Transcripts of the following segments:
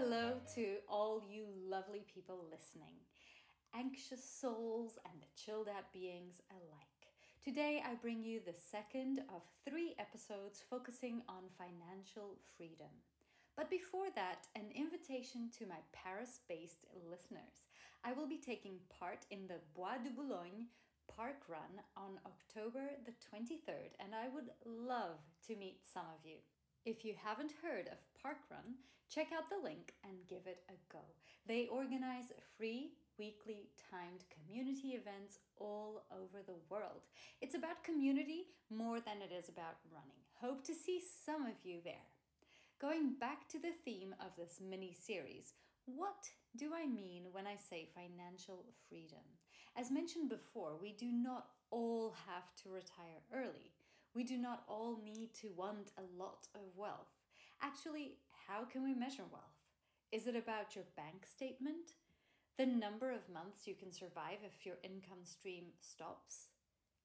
Hello to all you lovely people listening, anxious souls and the chilled out beings alike. Today, I bring you the second of three episodes focusing on financial freedom. But before that, an invitation to my Paris based listeners. I will be taking part in the Bois de Boulogne park run on October the 23rd, and I would love to meet some of you. If you haven't heard of Parkrun, check out the link and give it a go. They organize free weekly timed community events all over the world. It's about community more than it is about running. Hope to see some of you there. Going back to the theme of this mini series, what do I mean when I say financial freedom? As mentioned before, we do not all have to retire early. We do not all need to want a lot of wealth. Actually, how can we measure wealth? Is it about your bank statement? The number of months you can survive if your income stream stops?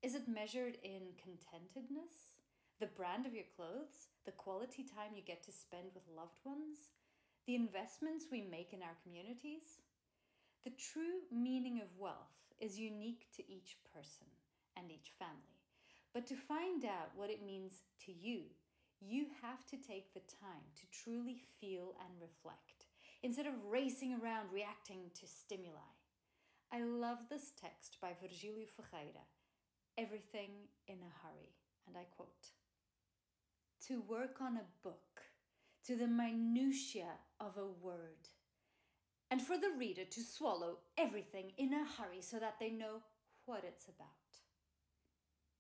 Is it measured in contentedness? The brand of your clothes? The quality time you get to spend with loved ones? The investments we make in our communities? The true meaning of wealth is unique to each person and each family. But to find out what it means to you, you have to take the time to truly feel and reflect instead of racing around reacting to stimuli. I love this text by Vergílio Ferreira Everything in a Hurry, and I quote To work on a book to the minutiae of a word, and for the reader to swallow everything in a hurry so that they know what it's about.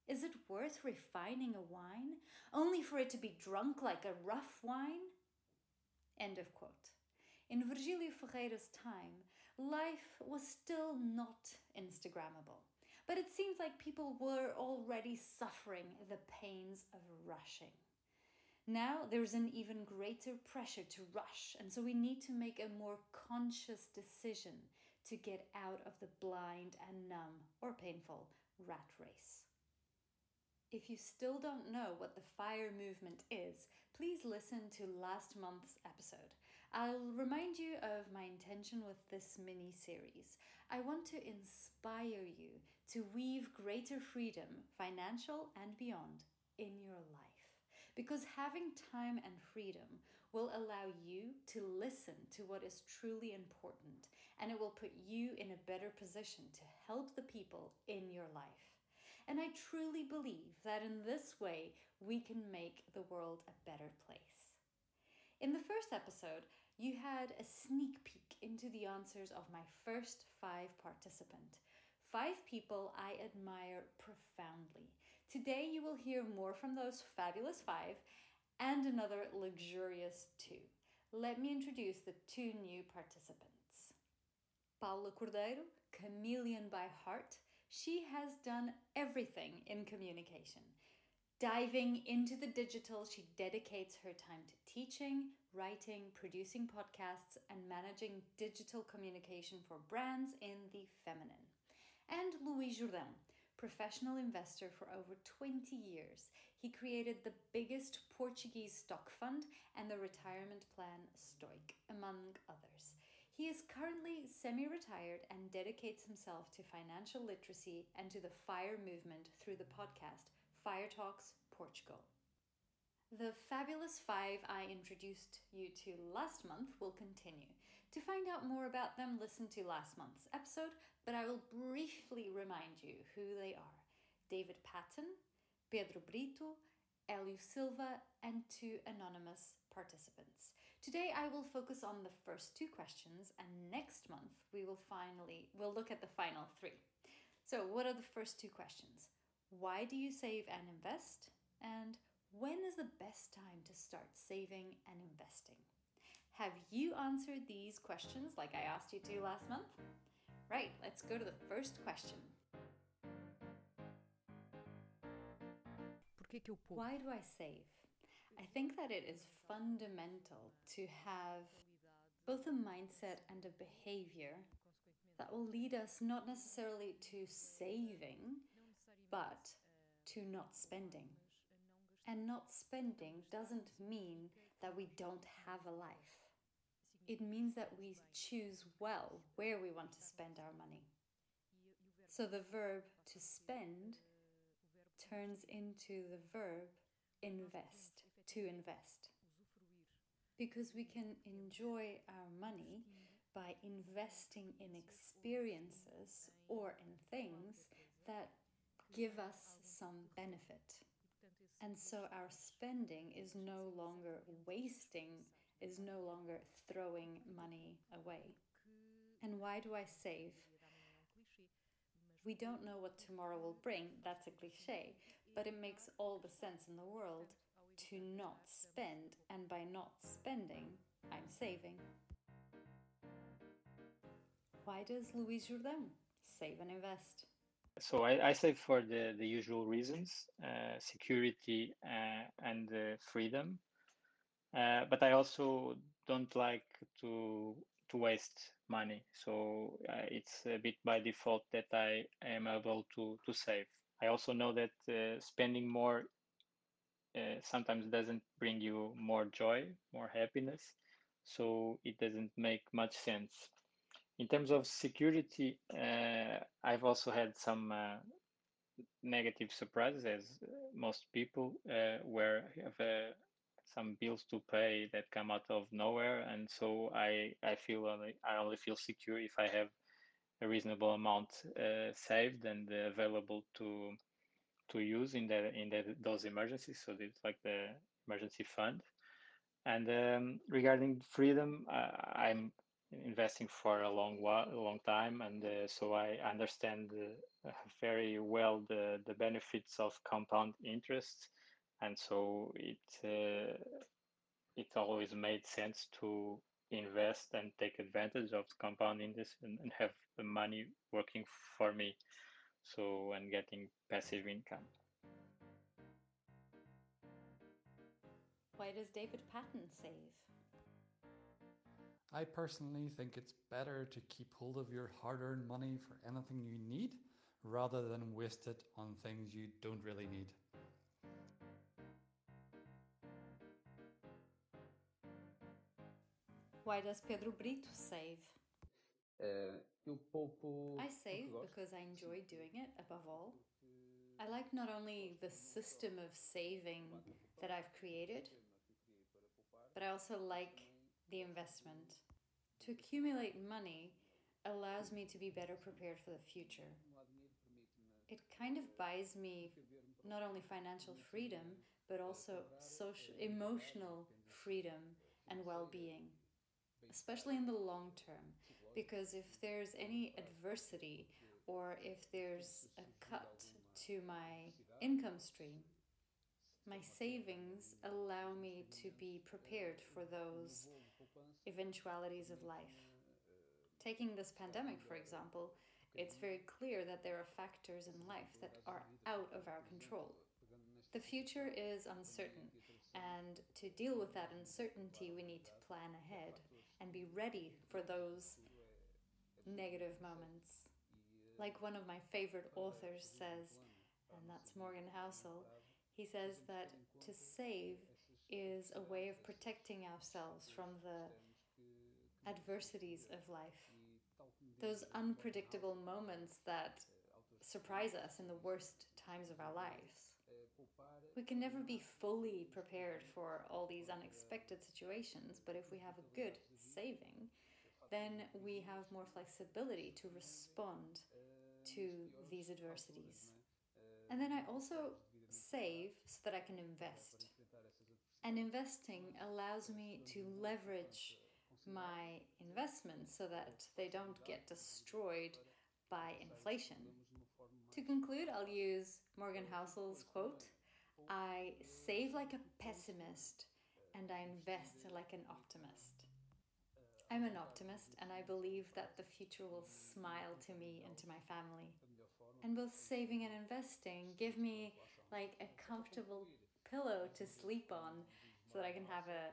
Is it worth refining a wine only for it to be drunk like a rough wine? End of quote. In Vergílio Ferreira's time, life was still not Instagrammable, but it seems like people were already suffering the pains of rushing. Now there's an even greater pressure to rush, and so we need to make a more conscious decision to get out of the blind and numb or painful rat race. If you still don't know what the FIRE movement is, please listen to last month's episode. I'll remind you of my intention with this mini series. I want to inspire you to weave greater freedom, financial and beyond, in your life. Because having time and freedom will allow you to listen to what is truly important, and it will put you in a better position to help the people in your life. And I truly believe that in this way we can make the world a better place. In the first episode, you had a sneak peek into the answers of my first five participants. Five people I admire profoundly. Today you will hear more from those fabulous five and another luxurious two. Let me introduce the two new participants. Paula Cordeiro, chameleon by heart, she has done everything in communication. Diving into the digital, she dedicates her time to teaching, writing, producing podcasts, and managing digital communication for brands in the feminine. And Luís Jordão, professional investor for over 20 years. He created the biggest Portuguese stock fund and the retirement plan Stoic, among others. He is currently semi retired and dedicates himself to financial literacy and to the FIRE movement through the podcast Fire Talks Portugal. The fabulous five I introduced you to last month will continue. To find out more about them, listen to last month's episode, but I will briefly remind you who they are David Patton, Pedro Brito, Elio Silva, and two anonymous participants. Today I will focus on the first two questions, and next month we will finally we'll look at the final three. So, what are the first two questions? Why do you save and invest? And when is the best time to start saving and investing? Have you answered these questions like I asked you to last month? Right, let's go to the first question. Why do I save? I think that it is fundamental to have both a mindset and a behavior that will lead us not necessarily to saving, but to not spending. And not spending doesn't mean that we don't have a life. it means that we choose well where we want to spend our money. So the verb to spend turns into the verb invest, to invest. Because we can enjoy our money by investing in experiences or in things that give us some benefit. And so our spending is no longer wasting, is no longer throwing money away. And why do I save? We don't know what tomorrow will bring, that's a cliche, but it makes all the sense in the world to not spend, and by not spending, I'm saving. Why does Luís Jordão save and invest? So I, I save for the, the usual reasons, uh, security uh, and uh, freedom. Uh, but I also don't like to to waste money. So uh, it's a bit by default that I am able to to save. I also know that uh, spending more sometimes doesn't bring you more joy, more happiness. So it doesn't make much sense in terms of security, uh, I've also had some uh, negative surprises, as most people, uh, where have uh, some bills to pay that come out of nowhere, and so I I feel only I only feel secure if I have a reasonable amount uh, saved and available to to use in the in the, those emergencies. So it's like the emergency fund. And um, regarding freedom, I'm investing for a long while, a long time, and uh, so I understand uh, very well the the benefits of compound interest, and so it uh, it always made sense to invest and take advantage of compound interest and, and have the money working for me, so and getting passive income. Why does David Patton save? I personally think it's better to keep hold of your hard earned money for anything you need rather than waste it on things you don't really need. Why does Pedro Brito save? Uh, I save because I enjoy doing it above all. I like not only the system of saving that I've created, but I also like the investment. To accumulate money allows me to be better prepared for the future. It kind of buys me not only financial freedom, but also social, emotional freedom and well being, especially in the long term. Because if there's any adversity or if there's a cut to my income stream, my savings allow me to be prepared for those eventualities of life. Taking this pandemic, for example, it's very clear that there are factors in life that are out of our control. The future is uncertain, and to deal with that uncertainty, we need to plan ahead and be ready for those negative moments. Like one of my favorite authors says, and that's Morgan Housel, he says that to save is a way of protecting ourselves from the adversities of life. Those unpredictable moments that surprise us in the worst times of our lives. We can never be fully prepared for all these unexpected situations, but if we have a good saving, then we have more flexibility to respond to these adversities. And then I also save so that I can invest. And investing allows me to leverage my investments so that they don't get destroyed by inflation. To conclude, I'll use Morgan Housel's quote I save like a pessimist and I invest like an optimist. I'm an optimist and I believe that the future will smile to me and to my family. And both saving and investing give me like a comfortable pillow to sleep on so that I can have a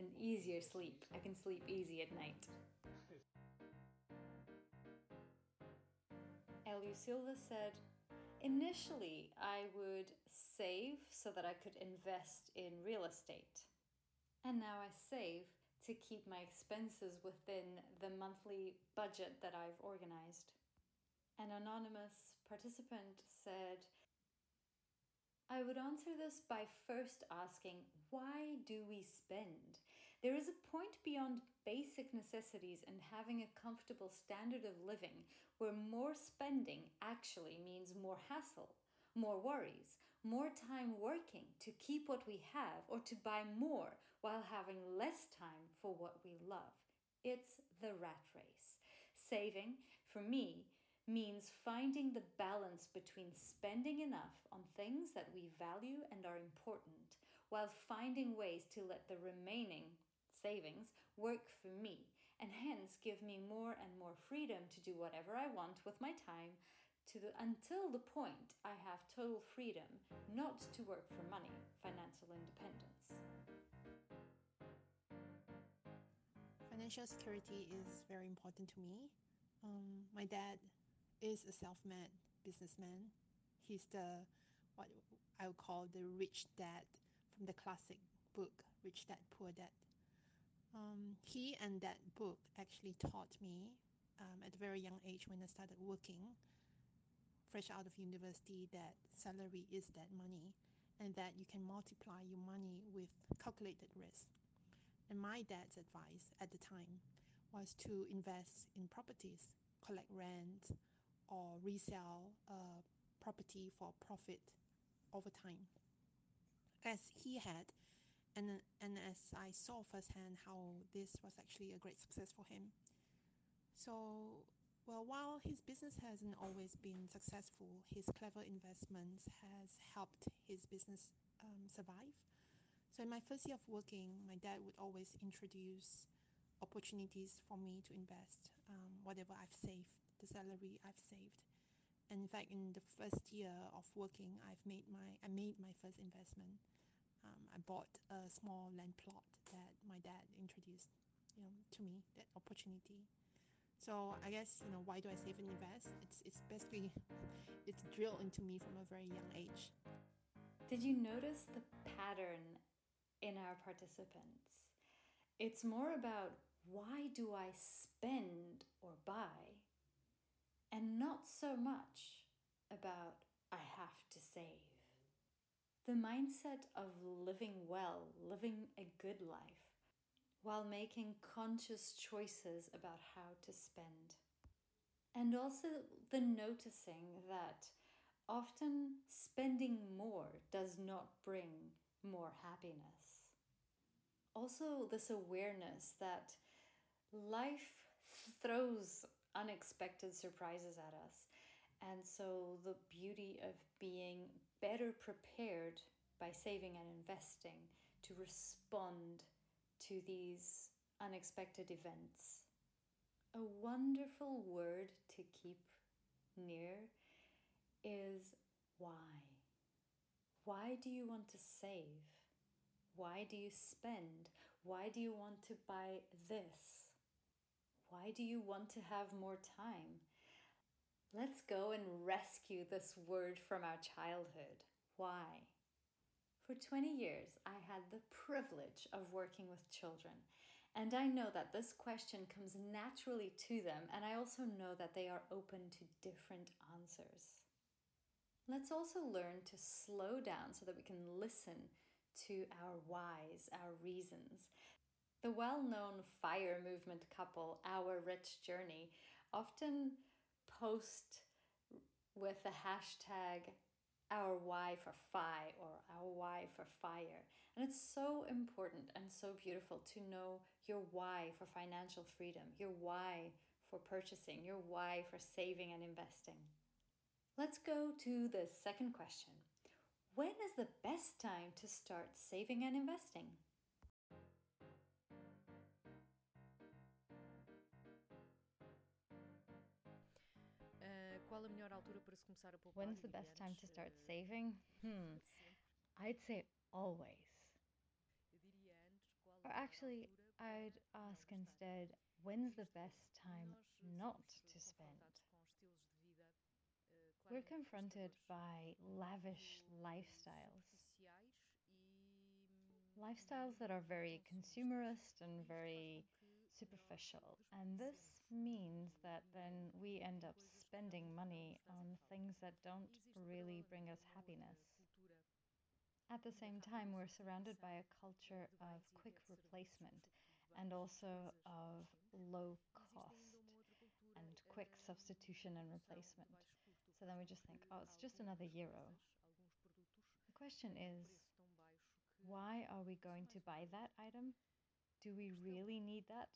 an easier sleep. I can sleep easy at night. Elio Silva said, Initially, I would save so that I could invest in real estate. And now I save to keep my expenses within the monthly budget that I've organized. An anonymous participant said, I would answer this by first asking, why do we spend? There is a point beyond basic necessities and having a comfortable standard of living where more spending actually means more hassle, more worries, more time working to keep what we have or to buy more while having less time for what we love. It's the rat race. Saving, for me, means finding the balance between spending enough on things that we value and are important, while finding ways to let the remaining savings work for me and hence give me more and more freedom to do whatever I want with my time to the, until the point I have total freedom not to work for money, financial independence. Financial security is very important to me. Um, my dad is a self-made businessman. He's the what I would call the rich dad from the classic book Rich Dad Poor Dad. Um, he and that book actually taught me um, at a very young age when I started working, fresh out of university, that salary is that money and that you can multiply your money with calculated risk. And my dad's advice at the time was to invest in properties, collect rent, or resell a property for profit over time. As he had, and, and as I saw firsthand how this was actually a great success for him. So, well, while his business hasn't always been successful, his clever investments has helped his business um, survive. So, in my first year of working, my dad would always introduce opportunities for me to invest um, whatever I've saved, the salary I've saved. And in fact, in the first year of working, I've made my I made my first investment um, I bought a small land plot that my dad introduced, you know, to me that opportunity. So I guess you know why do I save and invest? It's it's basically it's drilled into me from a very young age. Did you notice the pattern in our participants? It's more about why do I spend or buy, and not so much about I have to save. The mindset of living well, living a good life, while making conscious choices about how to spend. And also the noticing that often spending more does not bring more happiness. Also, this awareness that life throws unexpected surprises at us. And so, the beauty of being better prepared by saving and investing to respond to these unexpected events. A wonderful word to keep near is why. Why do you want to save? Why do you spend? Why do you want to buy this? Why do you want to have more time? Let's go and rescue this word from our childhood. Why? For 20 years, I had the privilege of working with children, and I know that this question comes naturally to them, and I also know that they are open to different answers. Let's also learn to slow down so that we can listen to our whys, our reasons. The well known fire movement couple, Our Rich Journey, often post with the hashtag our why for fi or our why for fire. And it's so important and so beautiful to know your why for financial freedom, your why for purchasing, your why for saving and investing. Let's go to the second question. When is the best time to start saving and investing? qual a melhor altura para se começar a poupar? When's the best time to start saving? Hmm. I'd say always. Or actually, I'd ask instead, when's the best time not to spend? We're confronted by lavish lifestyles. lifestyles that are very consumerist and very superficial. And this means that then we end up spending money on things that don't really bring us happiness. At the same time, we're surrounded by a culture of quick replacement and also of low cost and quick substitution and replacement. So then we just think, oh, it's just another euro. The question is, why are we going to buy that item? Do we really need that?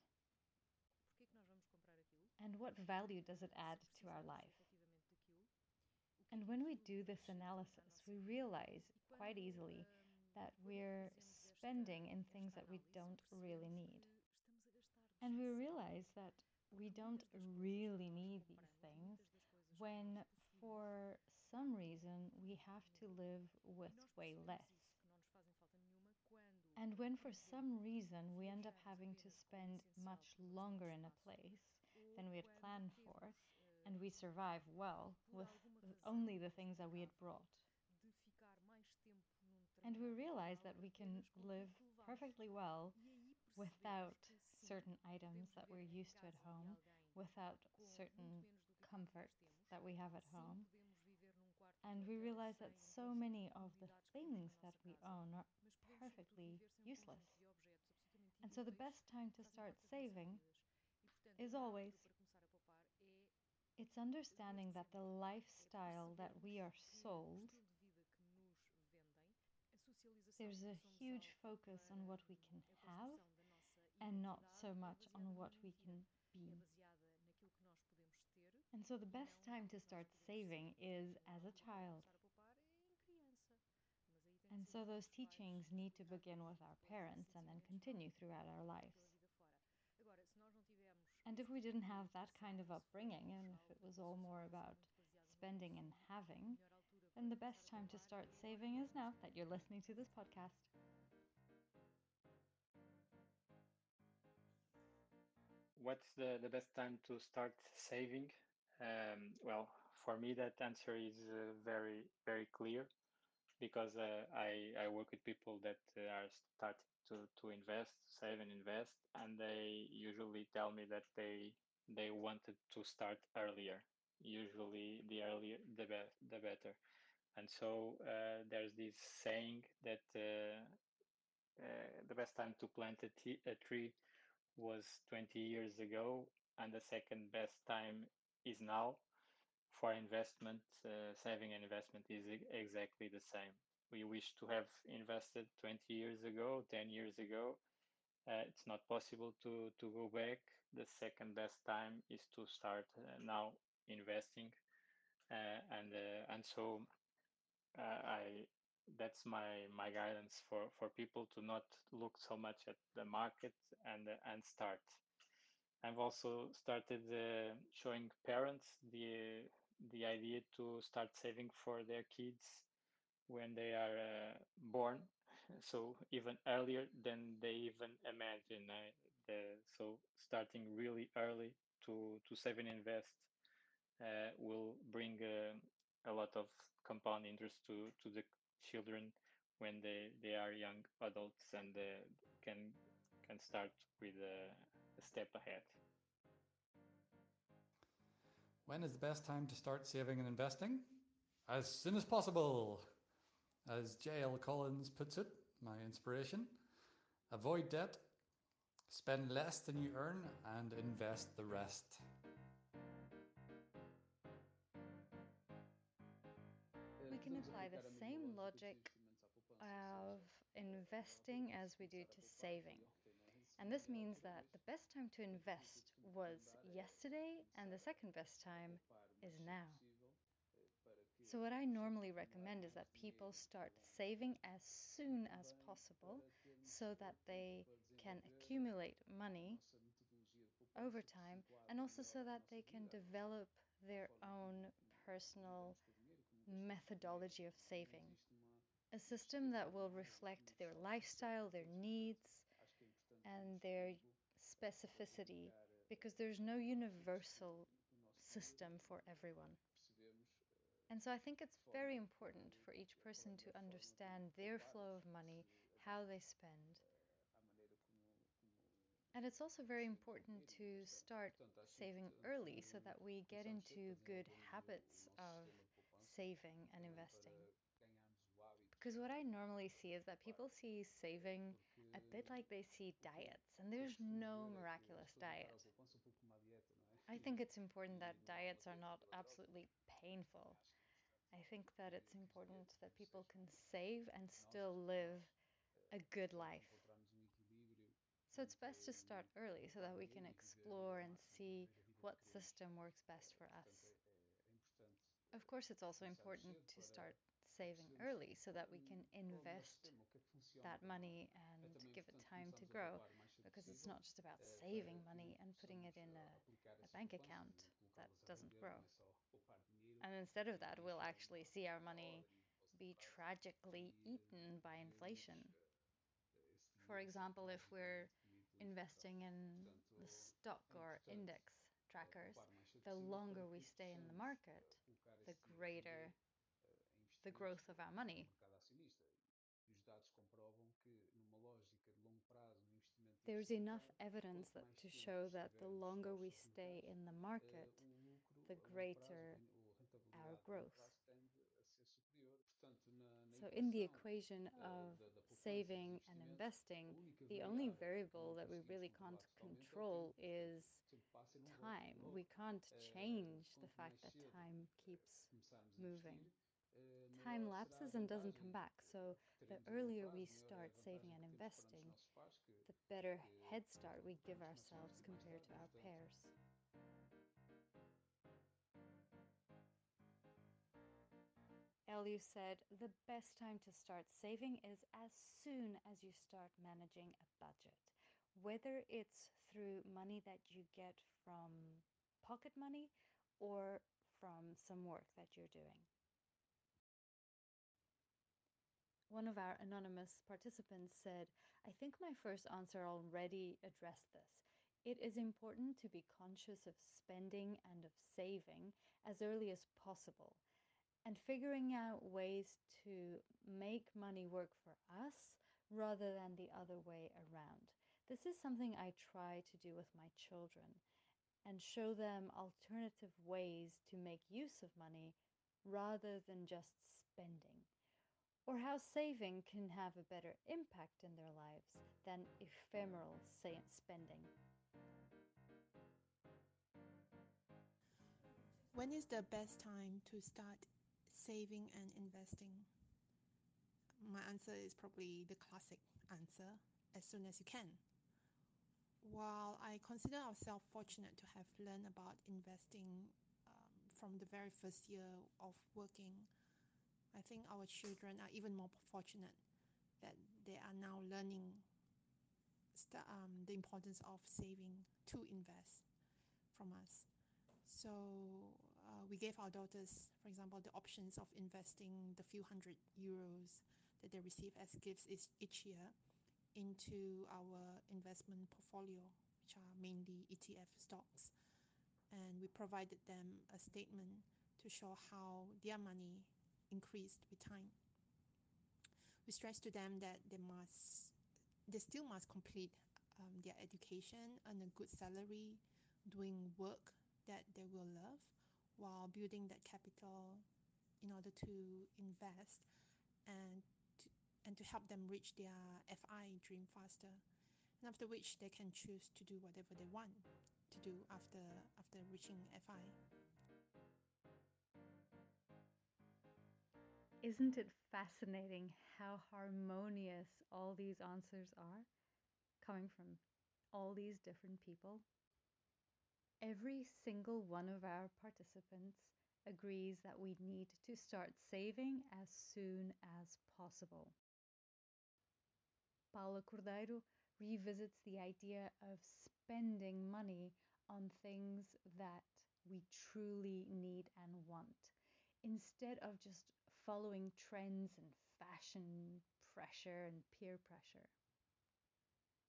And what value does it add to our life? And when we do this analysis, we realize quite easily that we're spending in things that we don't really need. And we realize that we don't really need these things when, for some reason, we have to live with way less. And when for some reason we end up having to spend much longer in a place than we had planned for, and we survive well with only the things that we had brought. And we realize that we can live perfectly well without certain items that we're used to at home, without certain comforts that we have at home. And we realize that so many of the things that we own are perfectly useless. And so the best time to start saving is always. It's understanding that the lifestyle that we are sold, there's a huge focus on what we can have and not so much on what we can be. And so the best time to start saving is as a child. And so those teachings need to begin with our parents and then continue throughout our lives. And if we didn't have that kind of upbringing, and if it was all more about spending and having, then the best time to start saving is now that you're listening to this podcast. What's the, the best time to start saving? Um, well, for me, that answer is uh, very, very clear because uh, I, I work with people that uh, are starting to, to invest, save and invest, and they usually tell me that they they wanted to start earlier. Usually, the earlier the be- the better. And so uh, there's this saying that uh, uh, the best time to plant a, t- a tree was 20 years ago, and the second best time is now. For investment, uh, saving and investment is exactly the same. We wish to have invested 20 years ago, 10 years ago. Uh, it's not possible to, to go back. The second best time is to start uh, now investing. Uh, and uh, and so uh, I that's my my guidance for for people to not look so much at the market and and start i've also started uh, showing parents the the idea to start saving for their kids when they are uh, born. So even earlier than they even imagine uh, the, so starting really early to to save and invest uh, will bring a lot of compound interest to to the children when they they are young adults and uh, can can start with a step ahead. When is the best time to start saving and investing? As soon as possible. As J.L. Collins puts it, my inspiration avoid debt, spend less than you earn, and invest the rest. We can apply the same logic of investing as we do to saving. And this means that the best time to invest was yesterday, and the second best time is now. So, what I normally recommend is that people start saving as soon as possible so that they can accumulate money over time and also so that they can develop their own personal methodology of saving. A system that will reflect their lifestyle, their needs, and their specificity because there's no universal system for everyone. And so I think it's very important for each person to understand their flow of money, how they spend. And it's also very important to start saving early so that we get into good habits of saving and investing. Because what I normally see is that people see saving a bit like they see diets, and there's no miraculous diet. I think it's important that diets are not absolutely painful. I think that it's important that people can save and still live a good life. So it's best to start early so that we can explore and see what system works best for us. Of course, it's also important to start saving early so that we can invest that money and give it time to grow because it's not just about saving money and putting it in a, a bank account that doesn't grow. And instead of that, we'll actually see our money be tragically eaten by inflation. For example, if we're investing in the stock or index trackers, the longer we stay in the market, the greater the growth of our money. There's enough evidence that, to show that the longer we stay in the market, the greater our growth. So, in the equation of saving and investing, the only variable that we really can't control is time. We can't change the fact that time keeps moving. Time lapses and doesn't come back. So, the earlier we start saving and investing, the better head start we give ourselves compared to our peers. Elio said the best time to start saving is as soon as you start managing a budget, whether it's through money that you get from pocket money or from some work that you're doing. One of our anonymous participants said, I think my first answer already addressed this. It is important to be conscious of spending and of saving as early as possible and figuring out ways to make money work for us rather than the other way around. This is something I try to do with my children and show them alternative ways to make use of money rather than just spending, or how saving can have a better impact in their lives than ephemeral spending. When is the best time to start saving and investing? My answer is probably the classic answer as soon as you can. While I consider ourselves fortunate to have learned about investing um, from the very first year of working, I think our children are even more fortunate that they are now learning um, the importance of saving to invest from us. So uh, we gave our daughters, for example, the options of investing the few hundred euros that they receive as gifts each year into our investment portfolio, which are mainly ETF stocks. And we provided them a statement to show how their money increased with time. We stress to them that they must, they still must complete um, their education, earn a good salary, doing work that they will love, while building that capital in order to invest and to, and to help them reach their FI dream faster. And after which they can choose to do whatever they want to do after after reaching FI. Isn't it fascinating how harmonious all these answers are coming from all these different people? Every single one of our participants agrees that we need to start saving as soon as possible. Paula Cordeiro revisits the idea of spending money on things that we truly need and want, instead of just following trends and fashion pressure and peer pressure.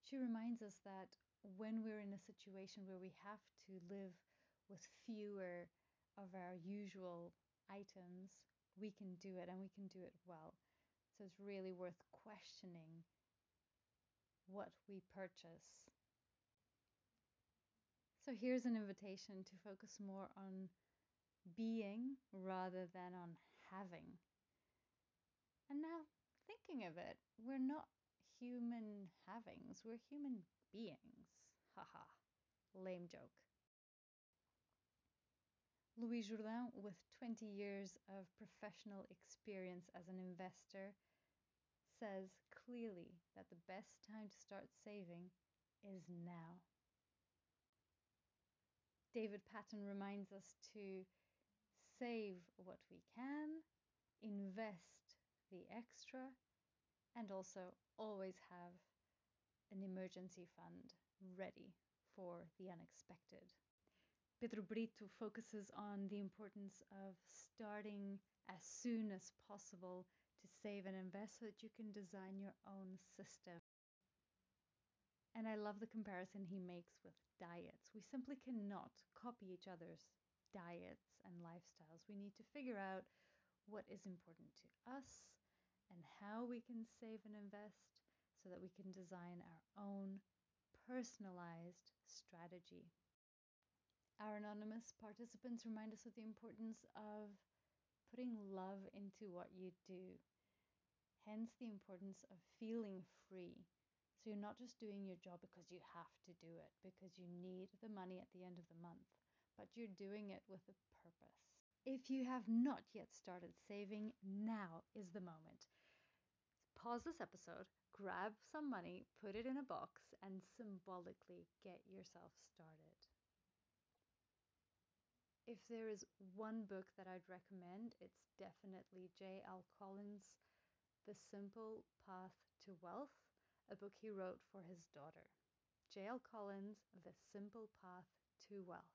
She reminds us that when we're in a situation where we have to live with fewer of our usual items, we can do it and we can do it well. So it's really worth questioning what we purchase. So here's an invitation to focus more on being rather than on having. And now, thinking of it, we're not human havings, we're human beings. Haha, lame joke. Luís Jordão, with 20 years of professional experience as an investor, says clearly that the best time to start saving is now. David Patton reminds us to save what we can, invest the extra, and also always have an emergency fund ready for the unexpected. Pedro Brito focuses on the importance of starting as soon as possible to save and invest so that you can design your own system. And I love the comparison he makes with diets. We simply cannot copy each other's diets and lifestyles. We need to figure out what is important to us and how we can save and invest so that we can design our own personalized strategy. Our anonymous participants remind us of the importance of putting love into what you do. Hence, the importance of feeling free. So, you're not just doing your job because you have to do it, because you need the money at the end of the month, but you're doing it with a purpose. If you have not yet started saving, now is the moment. Pause this episode, grab some money, put it in a box, and symbolically get yourself started. If there is one book that I'd recommend, it's definitely J.L. Collins' The Simple Path to Wealth, a book he wrote for his daughter. J.L. Collins' The Simple Path to Wealth.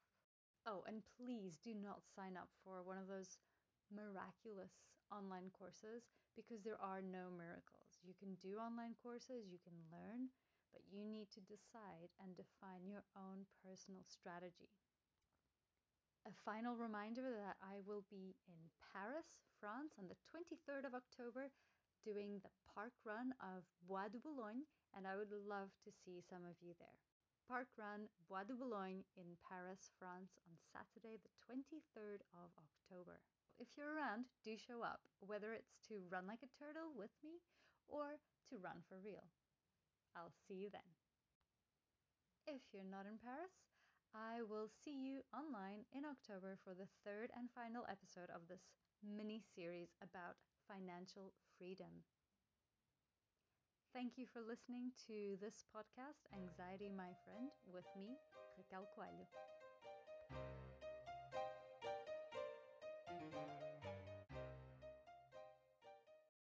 Oh, and please do not sign up for one of those miraculous online courses because there are no miracles. You can do online courses, you can learn, but you need to decide and define your own personal strategy. A final reminder that I will be in Paris, France on the 23rd of October doing the park run of Bois de Boulogne, and I would love to see some of you there. Park Run Bois de Boulogne in Paris, France on Saturday, the 23rd of October. If you're around, do show up, whether it's to run like a turtle with me or to run for real. I'll see you then. If you're not in Paris, I will see you online in October for the third and final episode of this mini series about financial freedom. Thank you for listening to this podcast, Anxiety My Friend, with me, Raquel Coelho.